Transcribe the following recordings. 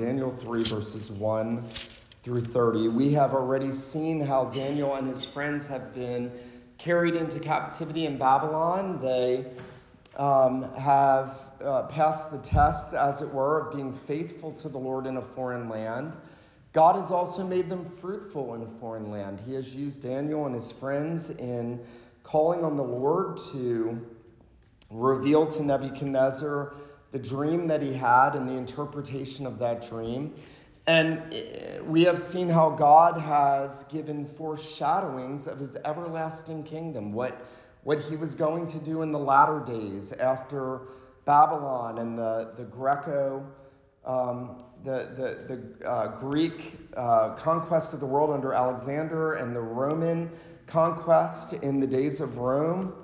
Daniel 3, verses 1 through 30. We have already seen how Daniel and his friends have been carried into captivity in Babylon. They um, have uh, passed the test, as it were, of being faithful to the Lord in a foreign land. God has also made them fruitful in a foreign land. He has used Daniel and his friends in calling on the Lord to reveal to Nebuchadnezzar the dream that he had and the interpretation of that dream. And eh, we have seen how God has given foreshadowings of his everlasting kingdom, what, what he was going to do in the latter days after Babylon and the, the Greco, um, the, the, the uh, Greek uh, conquest of the world under Alexander and the Roman conquest in the days of Rome.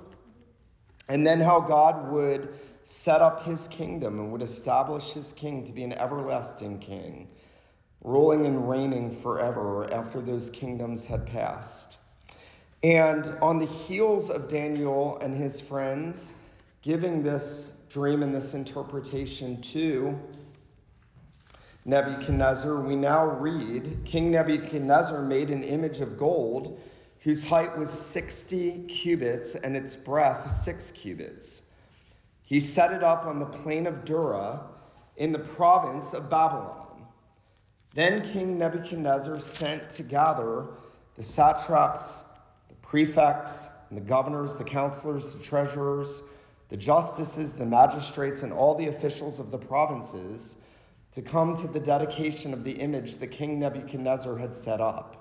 And then how God would set up his kingdom and would establish his king to be an everlasting king, ruling and reigning forever after those kingdoms had passed. And on the heels of Daniel and his friends giving this dream and this interpretation to Nebuchadnezzar, we now read King Nebuchadnezzar made an image of gold whose height was 60 cubits and its breadth 6 cubits. He set it up on the plain of Dura in the province of Babylon. Then King Nebuchadnezzar sent to gather the satraps, the prefects, and the governors, the counselors, the treasurers, the justices, the magistrates, and all the officials of the provinces to come to the dedication of the image that King Nebuchadnezzar had set up.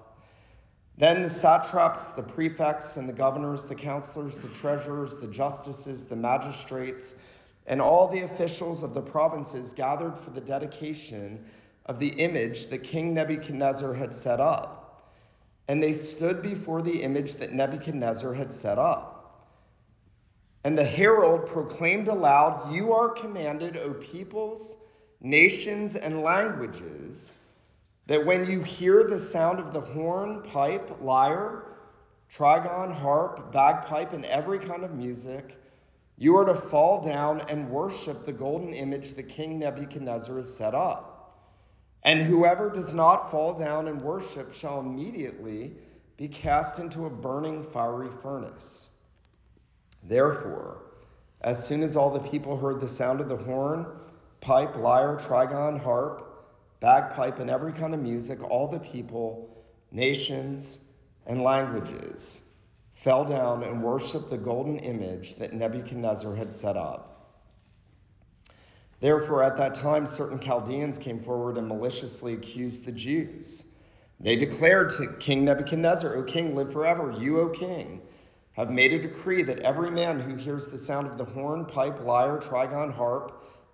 Then the satraps, the prefects, and the governors, the counselors, the treasurers, the justices, the magistrates, and all the officials of the provinces gathered for the dedication of the image that King Nebuchadnezzar had set up. And they stood before the image that Nebuchadnezzar had set up. And the herald proclaimed aloud, You are commanded, O peoples, nations, and languages that when you hear the sound of the horn, pipe, lyre, trigon, harp, bagpipe, and every kind of music, you are to fall down and worship the golden image that King Nebuchadnezzar has set up. And whoever does not fall down and worship shall immediately be cast into a burning fiery furnace. Therefore, as soon as all the people heard the sound of the horn, pipe, lyre, trigon, harp, bagpipe, and every kind of music, all the people, nations, and languages fell down and worshiped the golden image that Nebuchadnezzar had set up. Therefore, at that time, certain Chaldeans came forward and maliciously accused the Jews. They declared to King Nebuchadnezzar, O king, live forever. You, O king, have made a decree that every man who hears the sound of the horn, pipe, lyre, trigon, harp,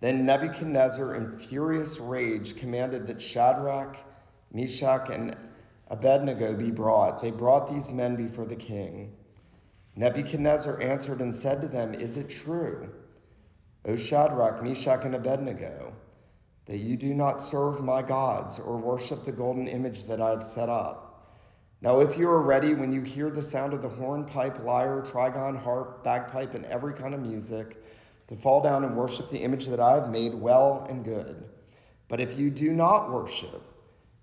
Then Nebuchadnezzar, in furious rage, commanded that Shadrach, Meshach, and Abednego be brought. They brought these men before the king. Nebuchadnezzar answered and said to them, Is it true, O Shadrach, Meshach, and Abednego, that you do not serve my gods or worship the golden image that I have set up? Now, if you are ready when you hear the sound of the horn, pipe, lyre, trigon, harp, bagpipe, and every kind of music, to fall down and worship the image that I have made well and good. But if you do not worship,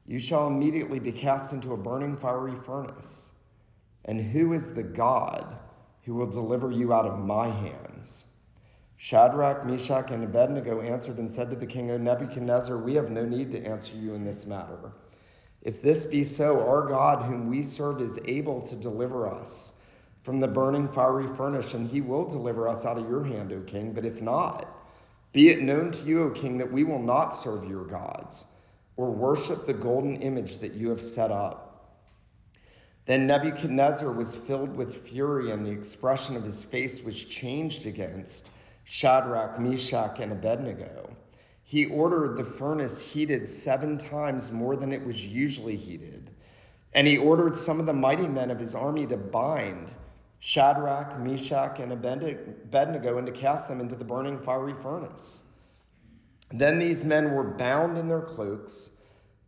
you shall immediately be cast into a burning fiery furnace. And who is the God who will deliver you out of my hands? Shadrach, Meshach, and Abednego answered and said to the king, O Nebuchadnezzar, we have no need to answer you in this matter. If this be so, our God, whom we serve, is able to deliver us from the burning fiery furnace, and he will deliver us out of your hand, O king. But if not, be it known to you, O king, that we will not serve your gods or worship the golden image that you have set up. Then Nebuchadnezzar was filled with fury, and the expression of his face was changed against Shadrach, Meshach, and Abednego. He ordered the furnace heated seven times more than it was usually heated And he ordered some of the mighty men of his army to bind Shadrach, Meshach, and Abednego and to cast them into the burning fiery furnace. Then these men were bound in their cloaks,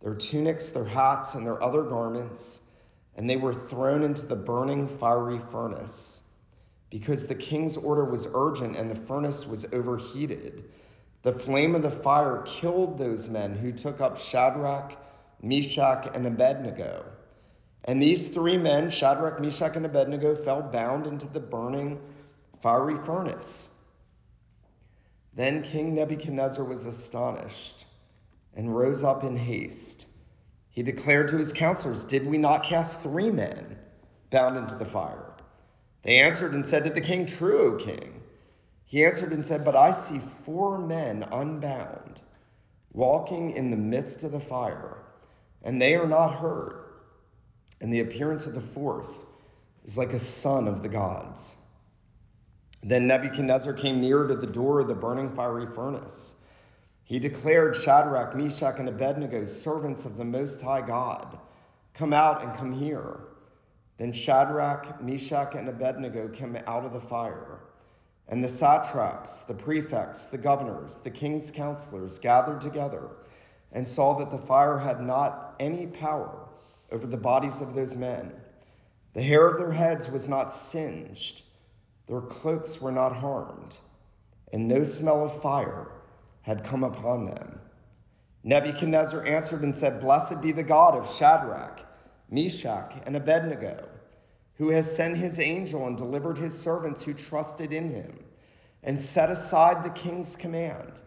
their tunics, their hats, and their other garments, and they were thrown into the burning fiery furnace. Because the king's order was urgent and the furnace was overheated, the flame of the fire killed those men who took up Shadrach, Meshach, and Abednego. And these three men, Shadrach, Meshach, and Abednego, fell bound into the burning fiery furnace. Then King Nebuchadnezzar was astonished and rose up in haste. He declared to his counselors, Did we not cast three men bound into the fire? They answered and said to the king, True, O king. He answered and said, But I see four men unbound, walking in the midst of the fire, and they are not hurt and the appearance of the fourth is like a son of the gods. Then Nebuchadnezzar came near to the door of the burning fiery furnace. He declared Shadrach, Meshach, and Abednego, servants of the Most High God, come out and come here. Then Shadrach, Meshach, and Abednego came out of the fire. And the satraps, the prefects, the governors, the king's counselors gathered together and saw that the fire had not any power over the bodies of those men. The hair of their heads was not singed, their cloaks were not harmed, and no smell of fire had come upon them. Nebuchadnezzar answered and said, Blessed be the God of Shadrach, Meshach, and Abednego, who has sent his angel and delivered his servants who trusted in him, and set aside the king's command,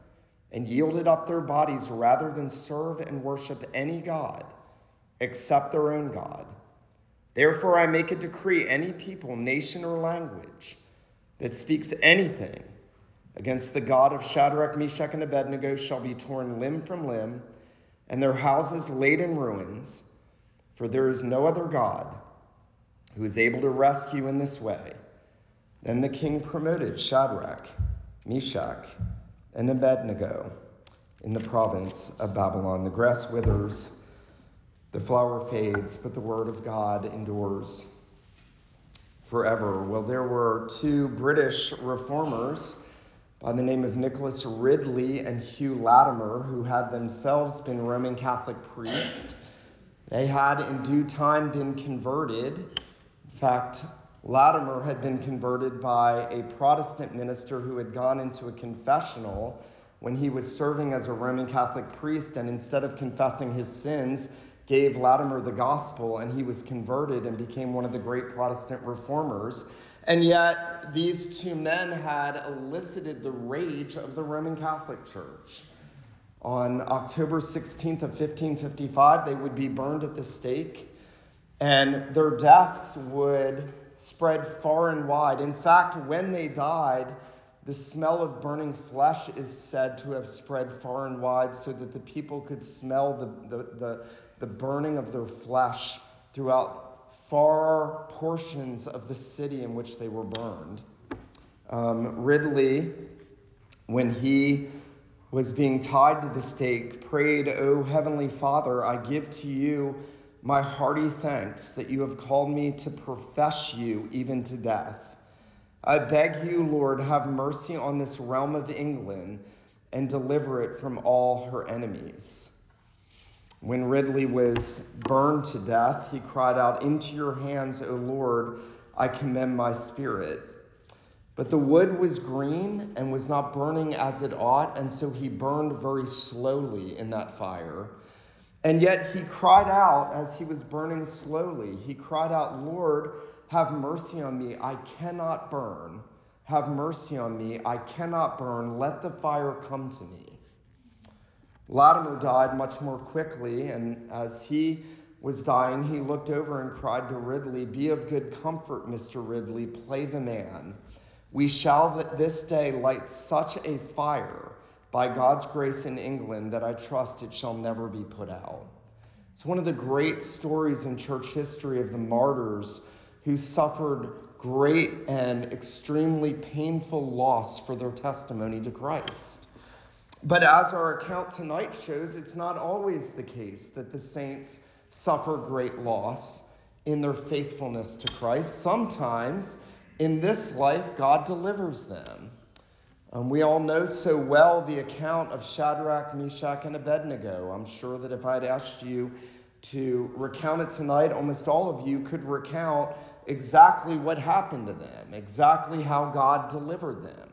and yielded up their bodies rather than serve and worship any God except their own God. Therefore, I make a decree any people, nation, or language that speaks anything against the God of Shadrach, Meshach, and Abednego shall be torn limb from limb, and their houses laid in ruins, for there is no other God who is able to rescue in this way. Then the king promoted Shadrach, Meshach, and Abednego in the province of Babylon. The grass withers the flower fades, but the word of God endures forever. Well, there were two British reformers by the name of Nicholas Ridley and Hugh Latimer who had themselves been Roman Catholic priests. They had in due time been converted. In fact, Latimer had been converted by a Protestant minister who had gone into a confessional when he was serving as a Roman Catholic priest, and instead of confessing his sins, gave Latimer the gospel, and he was converted and became one of the great Protestant reformers. And yet, these two men had elicited the rage of the Roman Catholic Church. On October 16th of 1555, they would be burned at the stake, and their deaths would spread far and wide. In fact, when they died, the smell of burning flesh is said to have spread far and wide so that the people could smell the, the, the, the burning of their flesh throughout far portions of the city in which they were burned. Um, Ridley, when he was being tied to the stake, prayed, O Heavenly Father, I give to you my hearty thanks that you have called me to profess you even to death. I beg you, Lord, have mercy on this realm of England and deliver it from all her enemies. When Ridley was burned to death, he cried out, Into your hands, O Lord, I commend my spirit. But the wood was green and was not burning as it ought, and so he burned very slowly in that fire. And yet he cried out as he was burning slowly. He cried out, Lord, have mercy on me. I cannot burn. Have mercy on me. I cannot burn. Let the fire come to me. Latimer died much more quickly, and as he was dying, he looked over and cried to Ridley, Be of good comfort, Mr. Ridley, play the man. We shall this day light such a fire by God's grace in England that I trust it shall never be put out. It's one of the great stories in church history of the martyrs who suffered great and extremely painful loss for their testimony to Christ. But as our account tonight shows, it's not always the case that the saints suffer great loss in their faithfulness to Christ. Sometimes in this life, God delivers them. Um, we all know so well the account of Shadrach, Meshach, and Abednego. I'm sure that if I'd asked you to recount it tonight, almost all of you could recount exactly what happened to them, exactly how God delivered them.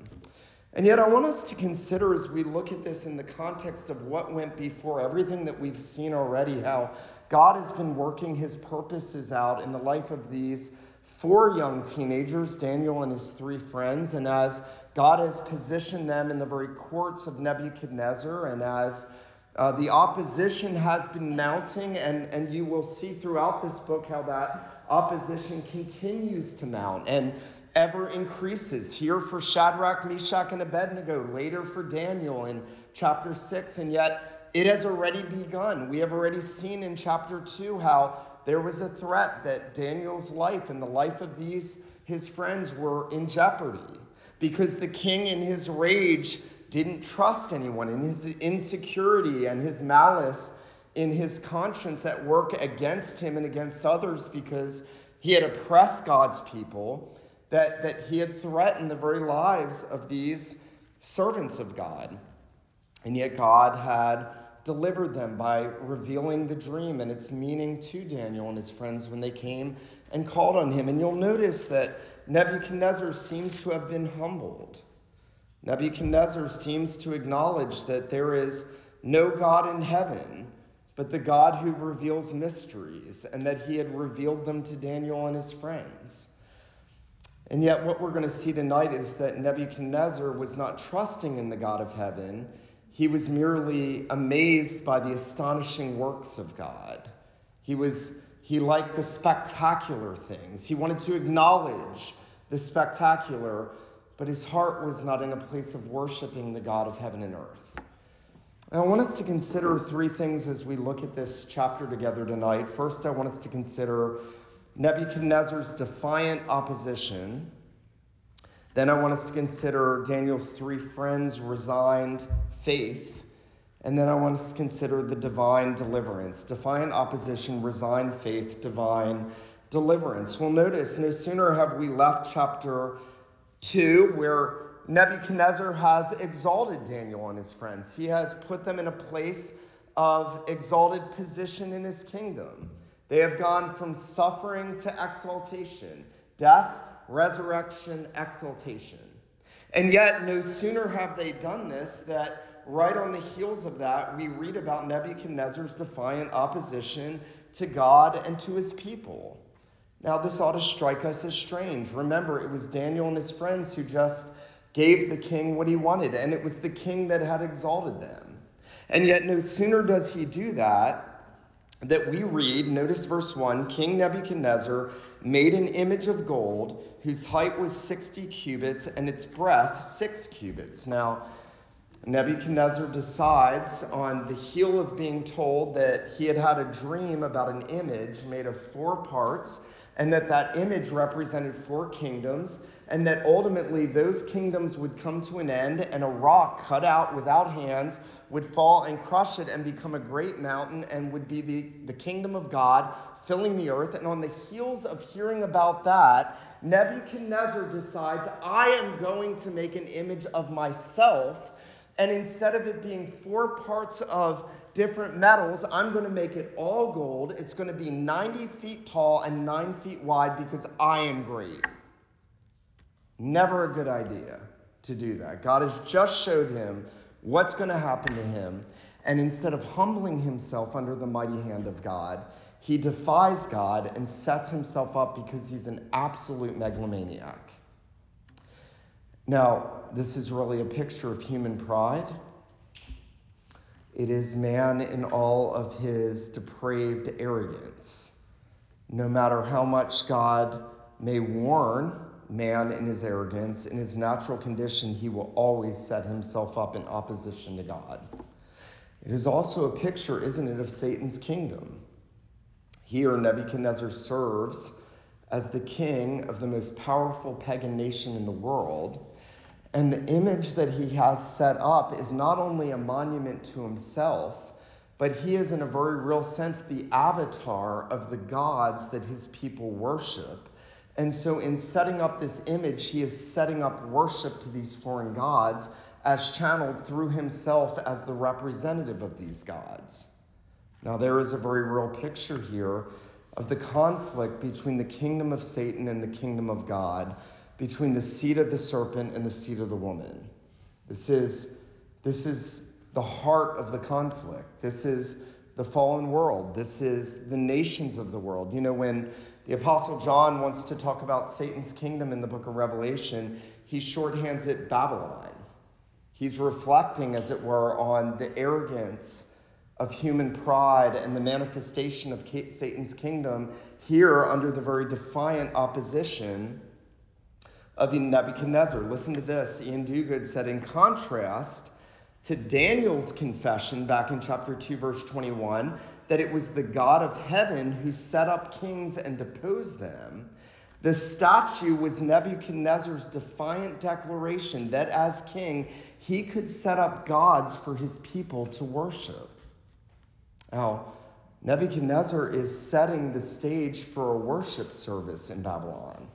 And yet, I want us to consider as we look at this in the context of what went before, everything that we've seen already, how God has been working his purposes out in the life of these four young teenagers, Daniel and his three friends, and as God has positioned them in the very courts of Nebuchadnezzar, and as uh, the opposition has been mounting, and, and you will see throughout this book how that opposition continues to mount. And ever increases. Here for Shadrach, Meshach, and Abednego, later for Daniel in chapter 6, and yet it has already begun. We have already seen in chapter 2 how there was a threat that Daniel's life and the life of these his friends were in jeopardy because the king in his rage didn't trust anyone in his insecurity and his malice in his conscience at work against him and against others because he had oppressed God's people that, that he had threatened the very lives of these servants of God and yet God had delivered them by revealing the dream and its meaning to Daniel and his friends when they came and called on him. And you'll notice that Nebuchadnezzar seems to have been humbled. Nebuchadnezzar seems to acknowledge that there is no God in heaven but the God who reveals mysteries, and that he had revealed them to Daniel and his friends. And yet, what we're going to see tonight is that Nebuchadnezzar was not trusting in the God of heaven he was merely amazed by the astonishing works of God. He was he liked the spectacular things. He wanted to acknowledge the spectacular, but his heart was not in a place of worshiping the God of heaven and earth. And I want us to consider three things as we look at this chapter together tonight. First, I want us to consider Nebuchadnezzar's defiant opposition. Then I want us to consider Daniel's three friends' resigned faith. And then I want us to consider the divine deliverance. Defiant opposition, resigned faith, divine deliverance. Well, notice no sooner have we left chapter 2, where Nebuchadnezzar has exalted Daniel and his friends. He has put them in a place of exalted position in his kingdom. They have gone from suffering to exaltation, death resurrection, exaltation. And yet, no sooner have they done this that right on the heels of that, we read about Nebuchadnezzar's defiant opposition to God and to his people. Now, this ought to strike us as strange. Remember, it was Daniel and his friends who just gave the king what he wanted, and it was the king that had exalted them. And yet, no sooner does he do that, that we read, notice verse 1 King Nebuchadnezzar made an image of gold whose height was 60 cubits and its breadth 6 cubits. Now, Nebuchadnezzar decides on the heel of being told that he had had a dream about an image made of four parts and that that image represented four kingdoms and that ultimately those kingdoms would come to an end and a rock cut out without hands would fall and crush it and become a great mountain and would be the, the kingdom of God filling the earth. And on the heels of hearing about that, Nebuchadnezzar decides, I am going to make an image of myself. And instead of it being four parts of different metals, I'm going to make it all gold. It's going to be 90 feet tall and 9 feet wide because I am great. Never a good idea to do that. God has just showed him what's going to happen to him. And instead of humbling himself under the mighty hand of God, he defies God and sets himself up because he's an absolute megalomaniac. Now, this is really a picture of human pride. It is man in all of his depraved arrogance. No matter how much God may warn man in his arrogance, in his natural condition, he will always set himself up in opposition to God. It is also a picture, isn't it, of Satan's kingdom. Here, Nebuchadnezzar serves as the king of the most powerful pagan nation in the world. And the image that he has set up is not only a monument to himself, but he is, in a very real sense, the avatar of the gods that his people worship. And so, in setting up this image, he is setting up worship to these foreign gods as channeled through himself as the representative of these gods. Now, there is a very real picture here of the conflict between the kingdom of Satan and the kingdom of God, between the seed of the serpent and the seed of the woman. This is, this is the heart of the conflict. This is the fallen world. This is the nations of the world. You know, when the Apostle John wants to talk about Satan's kingdom in the book of Revelation, he shorthands it Babylon. He's reflecting, as it were, on the arrogance of human pride and the manifestation of Satan's kingdom here under the very defiant opposition of Nebuchadnezzar. Listen to this. Iain Duguid said, in contrast to Daniel's confession back in chapter 2, verse 21, that it was the God of heaven who set up kings and deposed them. The statue was Nebuchadnezzar's defiant declaration that as king, he could set up gods for his people to worship. Now, Nebuchadnezzar is setting the stage for a worship service in Babylon.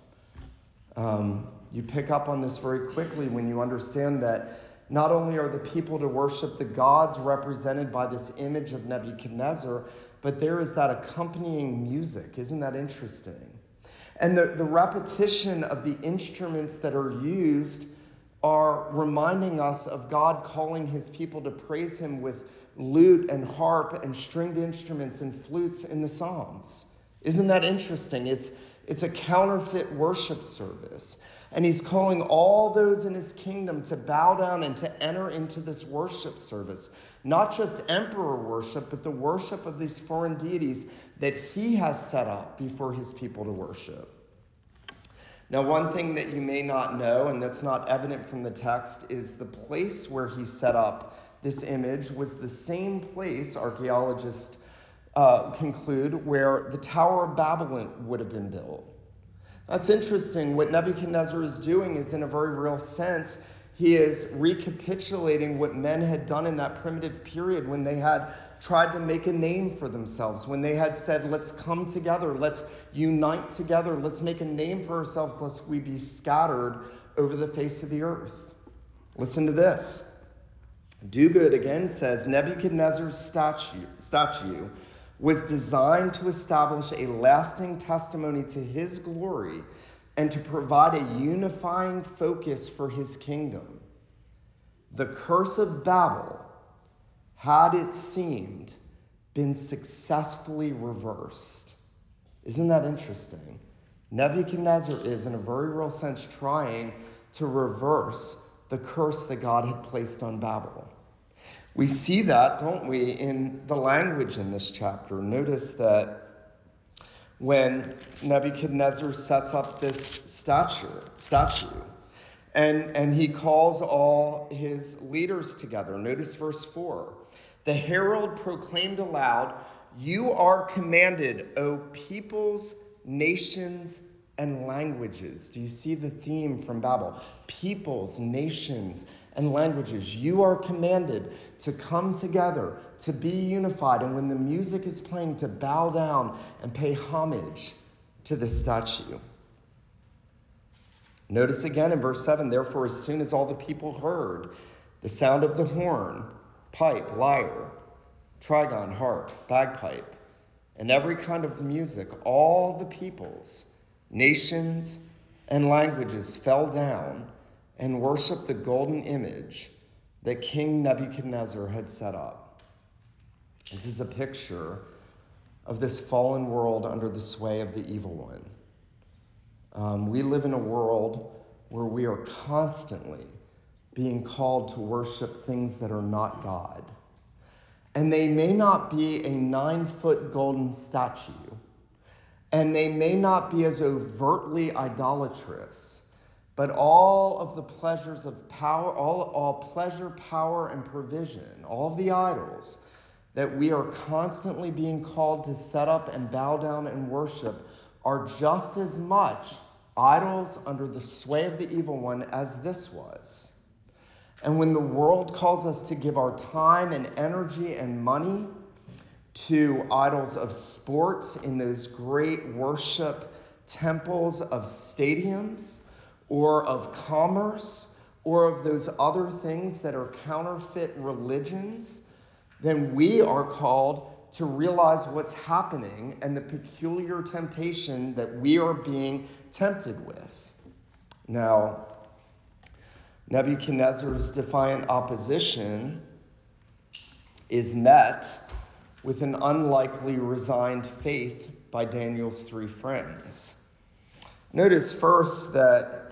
Um, you pick up on this very quickly when you understand that not only are the people to worship the gods represented by this image of Nebuchadnezzar, but there is that accompanying music. Isn't that interesting? And the, the repetition of the instruments that are used are reminding us of God calling his people to praise him with lute and harp and stringed instruments and flutes in the Psalms. Isn't that interesting? It's, it's a counterfeit worship service. And he's calling all those in his kingdom to bow down and to enter into this worship service. Not just emperor worship, but the worship of these foreign deities that he has set up before his people to worship. Now, one thing that you may not know, and that's not evident from the text, is the place where he set up this image was the same place, archaeologists uh, conclude, where the Tower of Babylon would have been built. That's interesting. What Nebuchadnezzar is doing is, in a very real sense, he is recapitulating what men had done in that primitive period when they had tried to make a name for themselves, when they had said, Let's come together, let's unite together, let's make a name for ourselves, lest we be scattered over the face of the earth. Listen to this. Duguid again says Nebuchadnezzar's statue, statue was designed to establish a lasting testimony to his glory and to provide a unifying focus for his kingdom. The curse of Babel had it seemed been successfully reversed. Isn't that interesting? Nebuchadnezzar is, in a very real sense, trying to reverse the curse that God had placed on Babel. We see that, don't we, in the language in this chapter. Notice that when Nebuchadnezzar sets up this statue, statue and, and he calls all his leaders together. Notice verse 4. The herald proclaimed aloud, You are commanded, O peoples, nations, and languages. Do you see the theme from Babel? Peoples, nations, and languages. You are commanded to come together, to be unified, and when the music is playing, to bow down and pay homage to the statue. Notice again in verse 7 Therefore, as soon as all the people heard the sound of the horn, pipe, lyre, trigon, harp, bagpipe, and every kind of music, all the peoples, nations, and languages fell down and worship the golden image that King Nebuchadnezzar had set up. This is a picture of this fallen world under the sway of the evil one. Um, we live in a world where we are constantly being called to worship things that are not God. And they may not be a nine foot golden statue, and they may not be as overtly idolatrous but all of the pleasures of power, all, all pleasure, power, and provision, all of the idols that we are constantly being called to set up and bow down and worship are just as much idols under the sway of the evil one as this was. And when the world calls us to give our time and energy and money to idols of sports in those great worship temples of stadiums or of commerce or of those other things that are counterfeit religions, then we are called to realize what's happening and the peculiar temptation that we are being tempted with. Now, Nebuchadnezzar's defiant opposition is met with an unlikely resigned faith by Daniel's three friends. Notice first that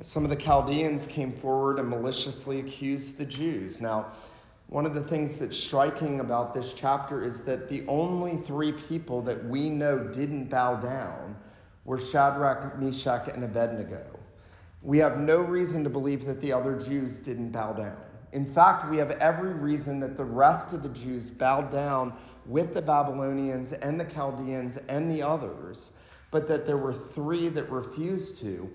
some of the Chaldeans came forward and maliciously accused the Jews. Now, one of the things that's striking about this chapter is that the only three people that we know didn't bow down were Shadrach, Meshach, and Abednego. We have no reason to believe that the other Jews didn't bow down. In fact, we have every reason that the rest of the Jews bowed down with the Babylonians and the Chaldeans and the others, but that there were three that refused to.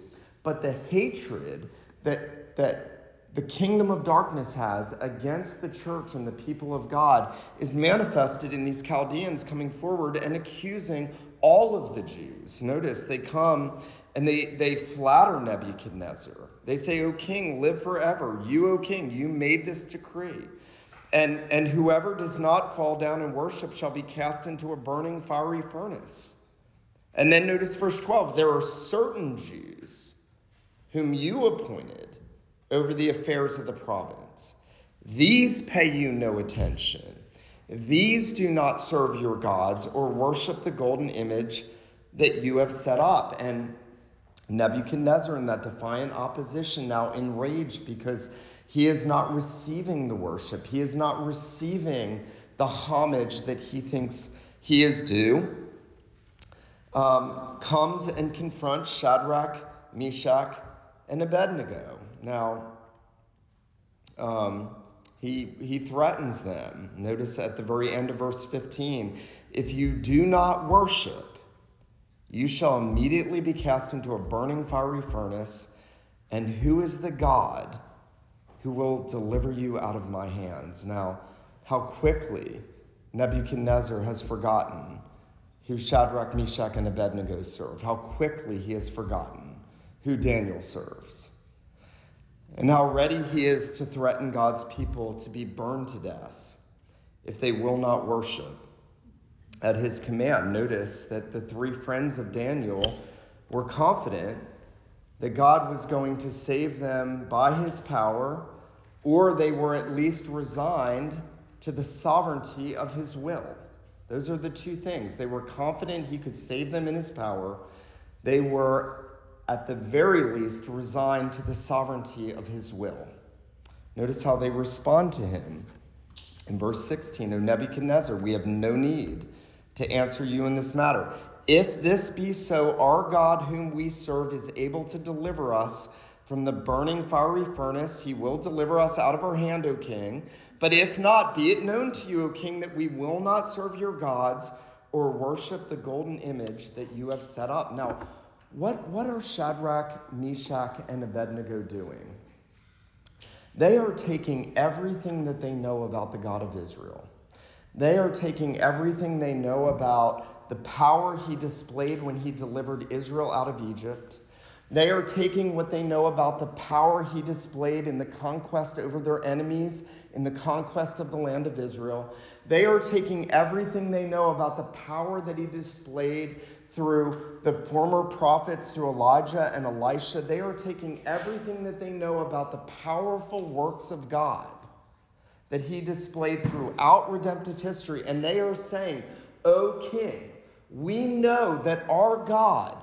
But the hatred that, that the kingdom of darkness has against the church and the people of God is manifested in these Chaldeans coming forward and accusing all of the Jews. Notice they come and they, they flatter Nebuchadnezzar. They say, O king, live forever. You, O king, you made this decree. And, and whoever does not fall down and worship shall be cast into a burning fiery furnace. And then notice verse 12 there are certain Jews whom you appointed over the affairs of the province. These pay you no attention. These do not serve your gods or worship the golden image that you have set up. And Nebuchadnezzar, in that defiant opposition, now enraged because he is not receiving the worship, he is not receiving the homage that he thinks he is due, um, comes and confronts Shadrach, Meshach, and Abednego. Now, um, he, he threatens them. Notice at the very end of verse 15 if you do not worship, you shall immediately be cast into a burning fiery furnace. And who is the God who will deliver you out of my hands? Now, how quickly Nebuchadnezzar has forgotten who Shadrach, Meshach, and Abednego serve. How quickly he has forgotten who Daniel serves. And how ready he is to threaten God's people to be burned to death if they will not worship at his command. Notice that the three friends of Daniel were confident that God was going to save them by his power, or they were at least resigned to the sovereignty of his will. Those are the two things. They were confident he could save them in his power. They were at the very least, resigned to the sovereignty of his will. Notice how they respond to him. In verse 16, O Nebuchadnezzar, we have no need to answer you in this matter. If this be so, our God, whom we serve, is able to deliver us from the burning fiery furnace. He will deliver us out of our hand, O king. But if not, be it known to you, O king, that we will not serve your gods or worship the golden image that you have set up. Now, what, what are Shadrach, Meshach, and Abednego doing? They are taking everything that they know about the God of Israel. They are taking everything they know about the power he displayed when he delivered Israel out of Egypt. They are taking what they know about the power he displayed in the conquest over their enemies, in the conquest of the land of Israel. They are taking everything they know about the power that he displayed through the former prophets, through Elijah and Elisha. They are taking everything that they know about the powerful works of God that he displayed throughout redemptive history, and they are saying, O King, we know that our God,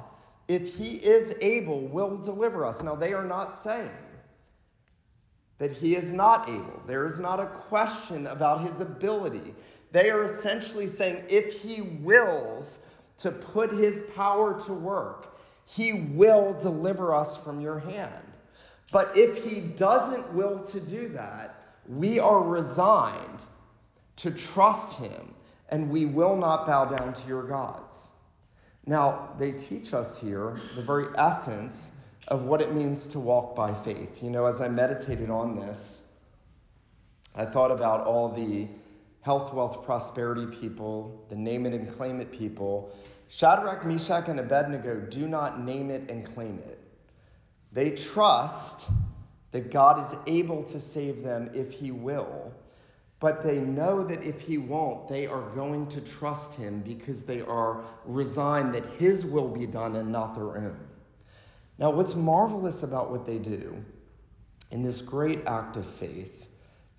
if he is able, will deliver us. Now, they are not saying that he is not able. There is not a question about his ability. They are essentially saying, if he wills, to put his power to work, he will deliver us from your hand. But if he doesn't will to do that, we are resigned to trust him and we will not bow down to your gods. Now, they teach us here the very essence of what it means to walk by faith. You know, as I meditated on this, I thought about all the health, wealth, prosperity people, the name it and claim it people, Shadrach, Meshach, and Abednego do not name it and claim it. They trust that God is able to save them if He will, but they know that if He won't, they are going to trust Him because they are resigned that His will be done and not their own. Now, what's marvelous about what they do in this great act of faith,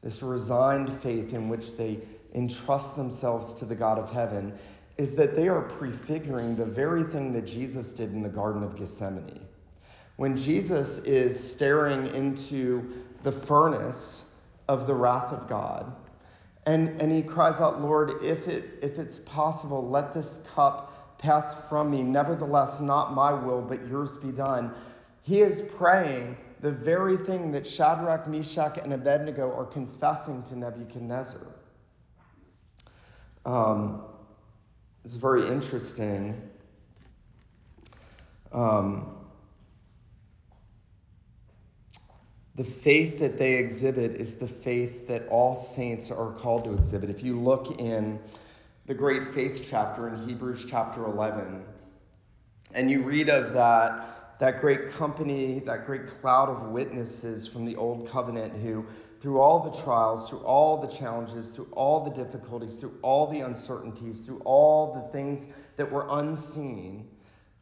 this resigned faith in which they entrust themselves to the God of heaven, is that they are prefiguring the very thing that Jesus did in the Garden of Gethsemane. When Jesus is staring into the furnace of the wrath of God, and, and he cries out, Lord, if, it, if it's possible, let this cup pass from me. Nevertheless, not my will, but yours be done. He is praying the very thing that Shadrach, Meshach, and Abednego are confessing to Nebuchadnezzar. Um, it's very interesting. Um, the faith that they exhibit is the faith that all saints are called to exhibit. If you look in the great faith chapter in Hebrews chapter 11, and you read of that, that great company, that great cloud of witnesses from the old covenant who, through all the trials, through all the challenges, through all the difficulties, through all the uncertainties, through all the things that were unseen,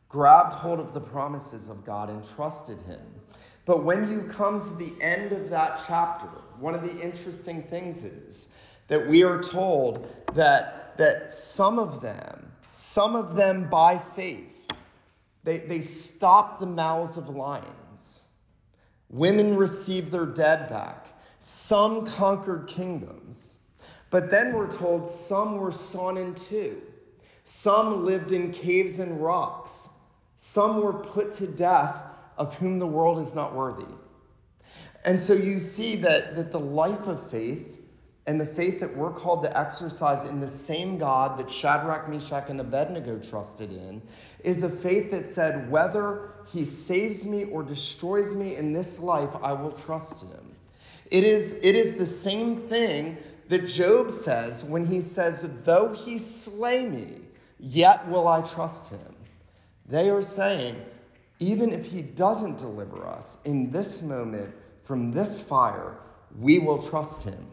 grabbed hold of the promises of God and trusted Him. But when you come to the end of that chapter, one of the interesting things is that we are told that, that some of them, some of them by faith, they, they stopped the mouths of lions. Women received their dead back. Some conquered kingdoms. But then we're told some were sawn in two. Some lived in caves and rocks. Some were put to death of whom the world is not worthy. And so you see that, that the life of faith and the faith that we're called to exercise in the same God that Shadrach, Meshach, and Abednego trusted in is a faith that said, whether he saves me or destroys me in this life, I will trust him. It is, it is the same thing that Job says when he says, Though he slay me, yet will I trust him. They are saying, even if he doesn't deliver us in this moment from this fire, we will trust him.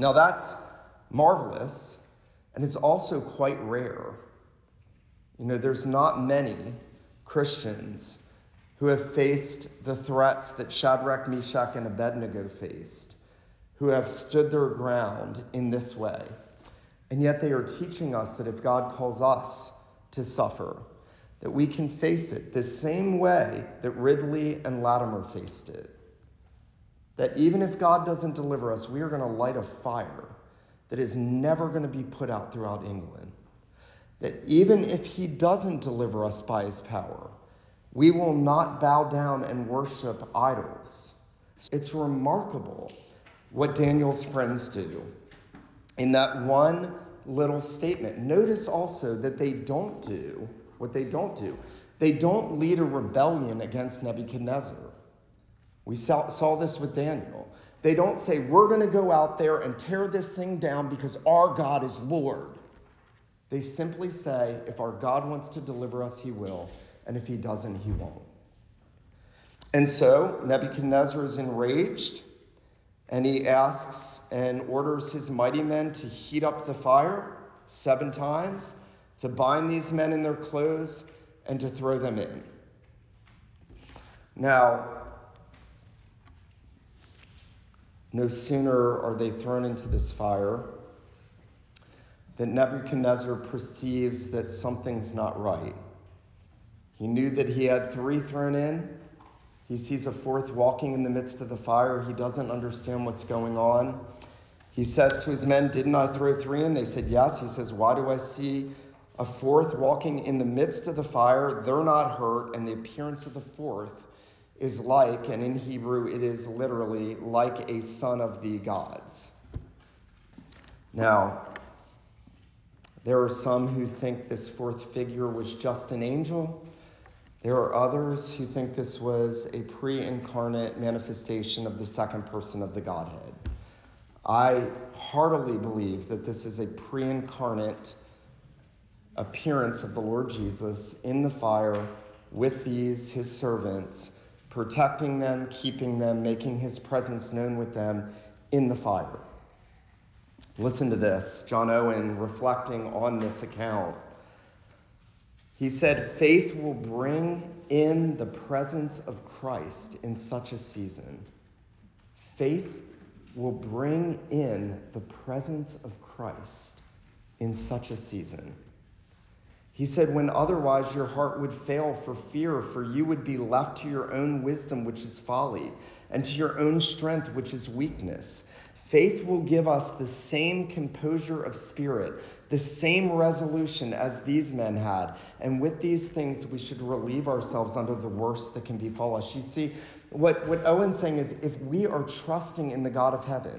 Now that's marvelous and it's also quite rare. You know, there's not many Christians who have faced the threats that Shadrach, Meshach, and Abednego faced, who have stood their ground in this way. And yet they are teaching us that if God calls us to suffer, that we can face it the same way that Ridley and Latimer faced it. That even if God doesn't deliver us, we are going to light a fire that is never going to be put out throughout England. That even if He doesn't deliver us by His power, we will not bow down and worship idols. It's remarkable what Daniel's friends do in that one little statement. Notice also that they don't do what they don't do. They don't lead a rebellion against Nebuchadnezzar. We saw, saw this with Daniel. They don't say, We're going to go out there and tear this thing down because our God is Lord. They simply say, If our God wants to deliver us, he will. And if he doesn't, he won't. And so Nebuchadnezzar is enraged and he asks and orders his mighty men to heat up the fire seven times to bind these men in their clothes and to throw them in. Now, no sooner are they thrown into this fire than Nebuchadnezzar perceives that something's not right. He knew that he had three thrown in. He sees a fourth walking in the midst of the fire. He doesn't understand what's going on. He says to his men, Didn't I throw three in? They said, Yes. He says, Why do I see a fourth walking in the midst of the fire, they're not hurt, and the appearance of the fourth is like, and in Hebrew it is literally like a son of the gods. Now, there are some who think this fourth figure was just an angel. There are others who think this was a pre incarnate manifestation of the second person of the Godhead. I heartily believe that this is a pre incarnate appearance of the Lord Jesus in the fire with these, his servants, protecting them, keeping them, making his presence known with them in the fire. Listen to this. John Owen, reflecting on this account, he said, Faith will bring in the presence of Christ in such a season. Faith will bring in the presence of Christ in such a season. He said, When otherwise your heart would fail for fear, for you would be left to your own wisdom, which is folly, and to your own strength, which is weakness. Faith will give us the same composure of spirit, the same resolution as these men had. And with these things, we should relieve ourselves under the worst that can befall us. You see, what, what Owen's saying is if we are trusting in the God of heaven,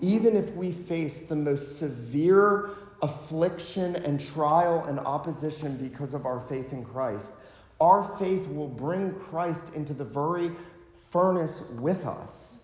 even if we face the most severe affliction and trial and opposition because of our faith in Christ, our faith will bring Christ into the very furnace with us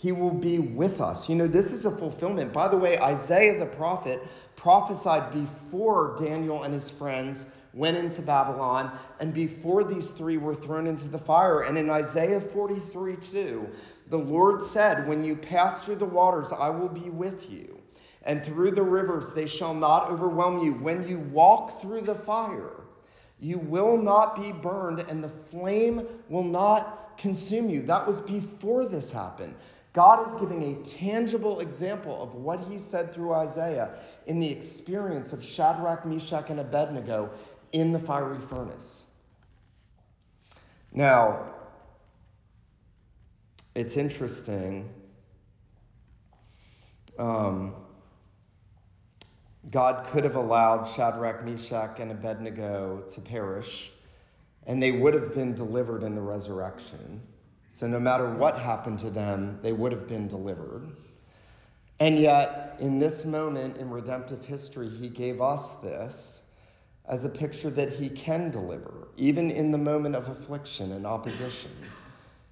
he will be with us. You know, this is a fulfillment. By the way, Isaiah the prophet prophesied before Daniel and his friends went into Babylon and before these three were thrown into the fire. And in Isaiah 43 2, the Lord said, When you pass through the waters, I will be with you. And through the rivers, they shall not overwhelm you. When you walk through the fire, you will not be burned, and the flame will not consume you. That was before this happened. God is giving a tangible example of what he said through Isaiah in the experience of Shadrach, Meshach, and Abednego in the fiery furnace. Now, it's interesting. Um, God could have allowed Shadrach, Meshach, and Abednego to perish, and they would have been delivered in the resurrection. So no matter what happened to them, they would have been delivered. And yet, in this moment in redemptive history, he gave us this as a picture that he can deliver, even in the moment of affliction and opposition,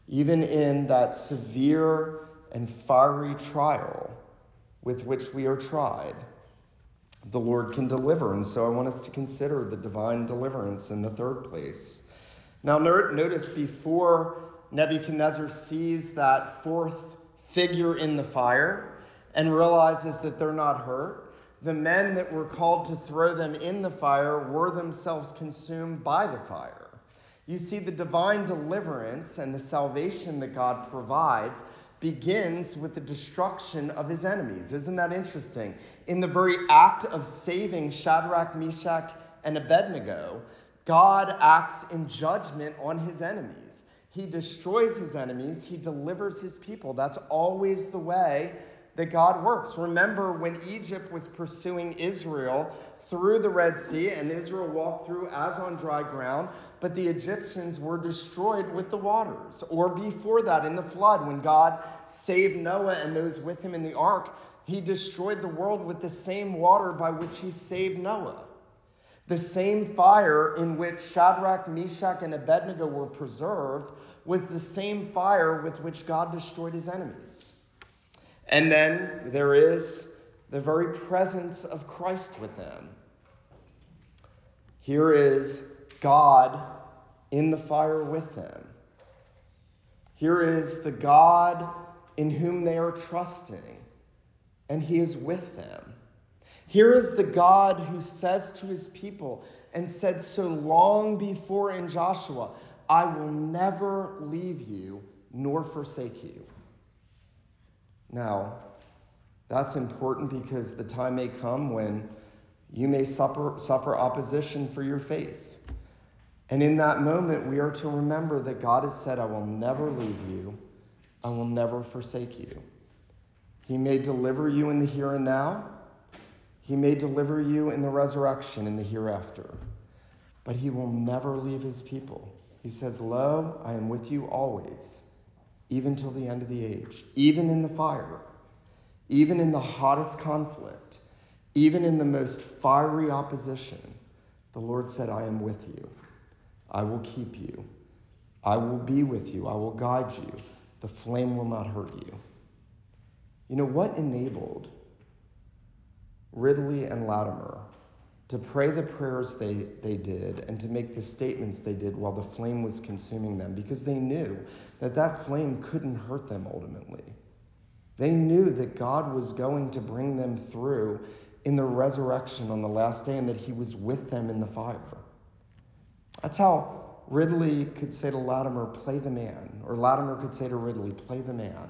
even in that severe and fiery trial with which we are tried. The Lord can deliver. And so I want us to consider the divine deliverance in the third place. Now, notice before Nebuchadnezzar sees that fourth figure in the fire and realizes that they're not hurt. The men that were called to throw them in the fire were themselves consumed by the fire. You see, the divine deliverance and the salvation that God provides begins with the destruction of his enemies. Isn't that interesting? In the very act of saving Shadrach, Meshach, and Abednego, God acts in judgment on his enemies. He destroys his enemies, he delivers his people. That's always the way that God works. Remember when Egypt was pursuing Israel through the Red Sea, and Israel walked through as on dry ground, but the Egyptians were destroyed with the waters. Or before that, in the flood, when God saved Noah and those with him in the ark, he destroyed the world with the same water by which he saved Noah. The same fire in which Shadrach, Meshach, and Abednego were preserved was the same fire with which God destroyed his enemies. And then there is the very presence of Christ with them. Here is God in the fire with them. Here is the God in whom they are trusting, and he is with them. Here is the God who says to his people and said so long before in Joshua, I will never leave you nor forsake you. Now, that's important because the time may come when you may suffer, suffer opposition for your faith. And in that moment, we are to remember that God has said, I will never leave you, I will never forsake you. He may deliver you in the here and now, he may deliver you in the resurrection in the hereafter, but he will never leave his people. He says, Lo, I am with you always, even till the end of the age, even in the fire, even in the hottest conflict, even in the most fiery opposition. The Lord said, I am with you. I will keep you. I will be with you. I will guide you. The flame will not hurt you. You know what enabled Ridley and Latimer to pray the prayers they, they did and to make the statements they did while the flame was consuming them because they knew that that flame couldn't hurt them ultimately. They knew that God was going to bring them through in the resurrection on the last day and that he was with them in the fire. That's how Ridley could say to Latimer, play the man, or Latimer could say to Ridley, play the man.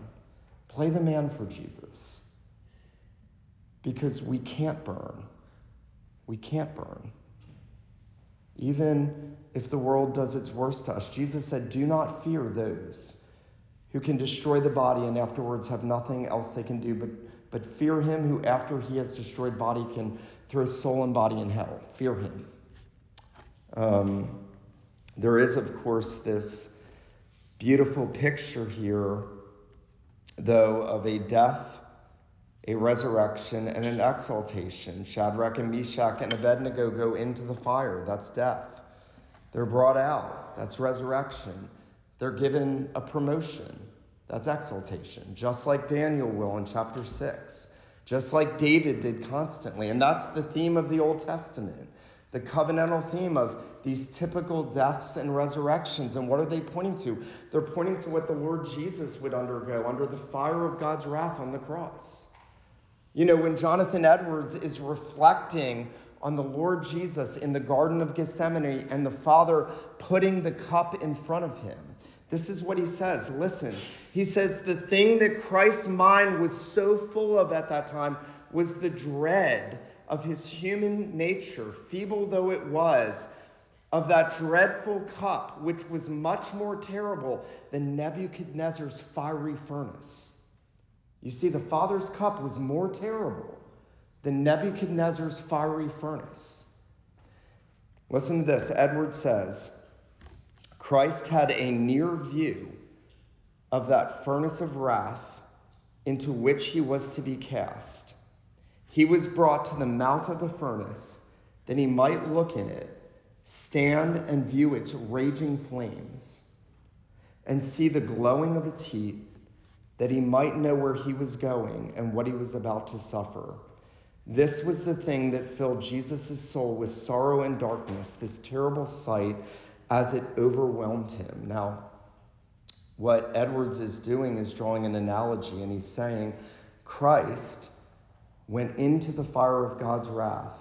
Play the man for Jesus. Because we can't burn. We can't burn. Even if the world does its worst to us, Jesus said, Do not fear those who can destroy the body and afterwards have nothing else they can do, but, but fear him who, after he has destroyed body, can throw soul and body in hell. Fear him. Um, there is, of course, this beautiful picture here, though, of a death, a resurrection, and an exaltation. Shadrach and Meshach and Abednego go into the fire. That's death. They're brought out. That's resurrection. They're given a promotion. That's exaltation, just like Daniel will in chapter 6, just like David did constantly. And that's the theme of the Old Testament the covenantal theme of these typical deaths and resurrections. And what are they pointing to? They're pointing to what the Lord Jesus would undergo under the fire of God's wrath on the cross. You know, when Jonathan Edwards is reflecting on the Lord Jesus in the Garden of Gethsemane and the Father putting the cup in front of him, this is what he says. Listen, he says, The thing that Christ's mind was so full of at that time was the dread of his human nature, feeble though it was, of that dreadful cup, which was much more terrible than Nebuchadnezzar's fiery furnace. You see, the Father's cup was more terrible than Nebuchadnezzar's fiery furnace. Listen to this. Edwards says Christ had a near view of that furnace of wrath into which he was to be cast he was brought to the mouth of the furnace that he might look in it, stand and view its raging flames, and see the glowing of its heat, that he might know where he was going and what he was about to suffer. This was the thing that filled Jesus' soul with sorrow and darkness, this terrible sight as it overwhelmed him. Now, what Edwards is doing is drawing an analogy, and he's saying, Christ went into the fire of God's wrath.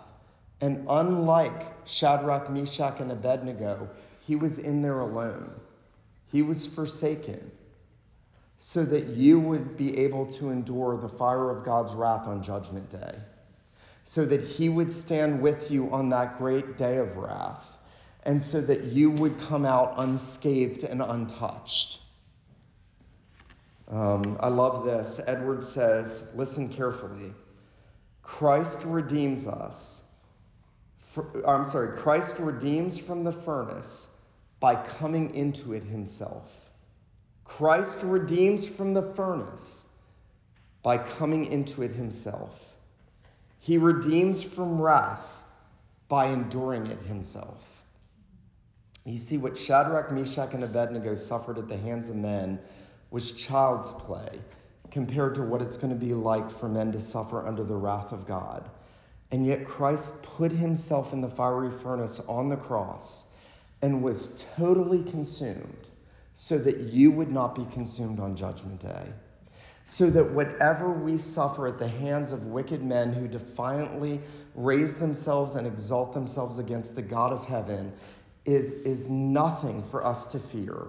And unlike Shadrach, Meshach, and Abednego, he was in there alone. He was forsaken so that you would be able to endure the fire of God's wrath on Judgment Day, so that he would stand with you on that great day of wrath, and so that you would come out unscathed and untouched. Um, I love this. Edwards says, listen carefully. Christ redeems us. For, I'm sorry, Christ redeems from the furnace by coming into it himself. Christ redeems from the furnace by coming into it himself. He redeems from wrath by enduring it himself. You see, what Shadrach, Meshach, and Abednego suffered at the hands of men was child's play compared to what it's going to be like for men to suffer under the wrath of God. And yet Christ put himself in the fiery furnace on the cross and was totally consumed so that you would not be consumed on Judgment Day. So that whatever we suffer at the hands of wicked men who defiantly raise themselves and exalt themselves against the God of heaven is, is nothing for us to fear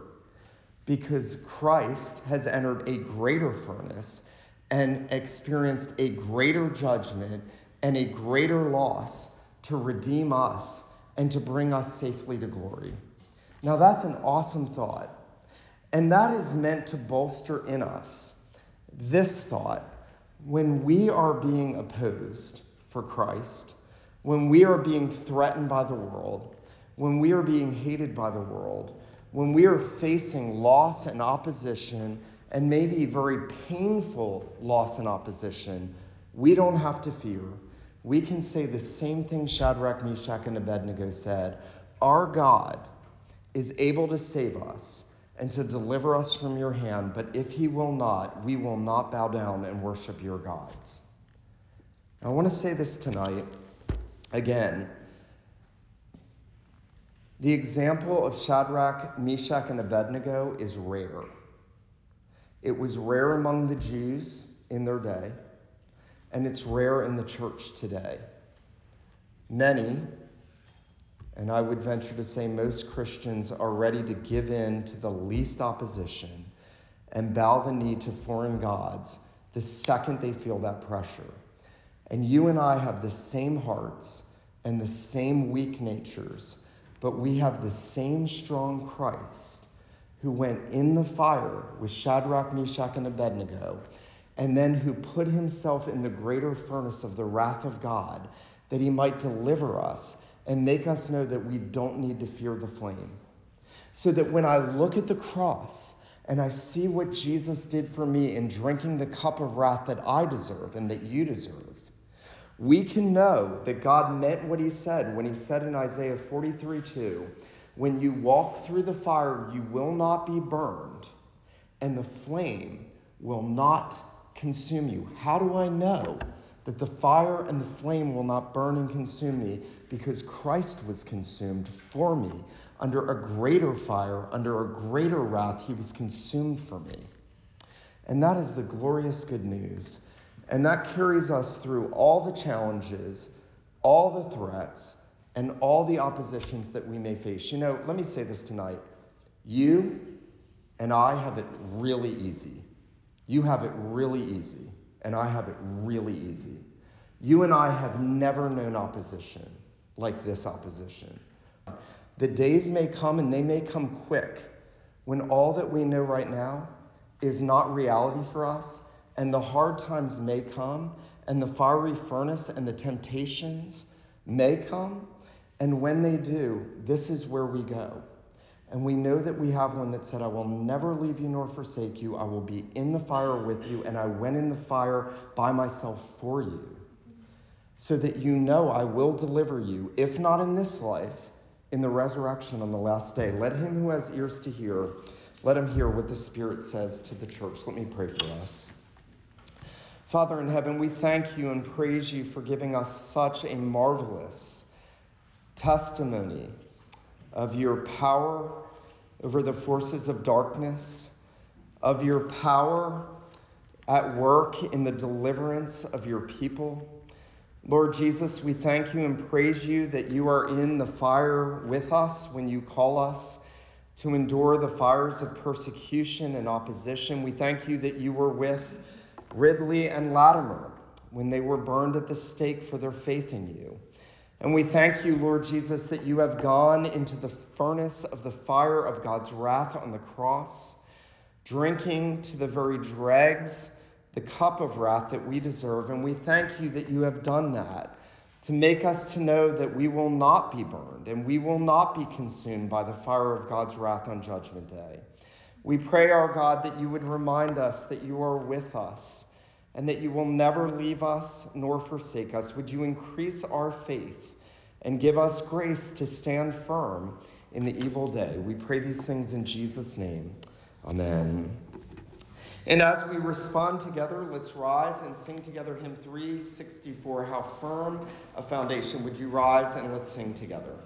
because Christ has entered a greater furnace and experienced a greater judgment and a greater loss to redeem us and to bring us safely to glory. Now, that's an awesome thought. And that is meant to bolster in us this thought when we are being opposed for Christ, when we are being threatened by the world, when we are being hated by the world, when we are facing loss and opposition, and maybe very painful loss and opposition, we don't have to fear. We can say the same thing Shadrach, Meshach, and Abednego said Our God is able to save us, and to deliver us from your hand. But if he will not, we will not bow down and worship your gods. I want to say this tonight again. The example of Shadrach, Meshach, and Abednego is rare. It was rare among the Jews in their day, and it's rare in the church today. Many, and I would venture to say most Christians, are ready to give in to the least opposition and bow the knee to foreign gods the second they feel that pressure. And you and I have the same hearts and the same weak natures, but we have the same strong Christ who went in the fire with Shadrach, Meshach, and Abednego, and then who put himself in the greater furnace of the wrath of God that he might deliver us and make us know that we don't need to fear the flame. So that when I look at the cross and I see what Jesus did for me in drinking the cup of wrath that I deserve and that you deserve, we can know that God meant what he said when he said in Isaiah 43 2, when you walk through the fire, you will not be burned, and the flame will not consume you. How do I know that the fire and the flame will not burn and consume me? Because Christ was consumed for me. Under a greater fire, under a greater wrath, he was consumed for me. And that is the glorious good news and that carries us through all the challenges, all the threats, and all the oppositions that we may face. You know, let me say this tonight. You and I have it really easy. You have it really easy, and I have it really easy. You and I have never known opposition like this opposition. The days may come, and they may come quick, when all that we know right now is not reality for us and the hard times may come, and the fiery furnace and the temptations may come. And when they do, this is where we go. And we know that we have one that said, I will never leave you nor forsake you. I will be in the fire with you, and I went in the fire by myself for you. So that you know I will deliver you, if not in this life, in the resurrection on the last day. Let him who has ears to hear, let him hear what the Spirit says to the church. Let me pray for us. Father in heaven, we thank you and praise you for giving us such a marvelous testimony of your power over the forces of darkness, of your power at work in the deliverance of your people. Lord Jesus, we thank you and praise you that you are in the fire with us when you call us to endure the fires of persecution and opposition. We thank you that you were with Ridley and Latimer when they were burned at the stake for their faith in you. And we thank you, Lord Jesus, that you have gone into the furnace of the fire of God's wrath on the cross, drinking to the very dregs the cup of wrath that we deserve. And we thank you that you have done that to make us to know that we will not be burned and we will not be consumed by the fire of God's wrath on Judgment Day. We pray, our God, that you would remind us that you are with us and that you will never leave us nor forsake us. Would you increase our faith and give us grace to stand firm in the evil day? We pray these things in Jesus' name. Amen. And as we respond together, let's rise and sing together hymn 364, How Firm a Foundation. Would you rise and let's sing together?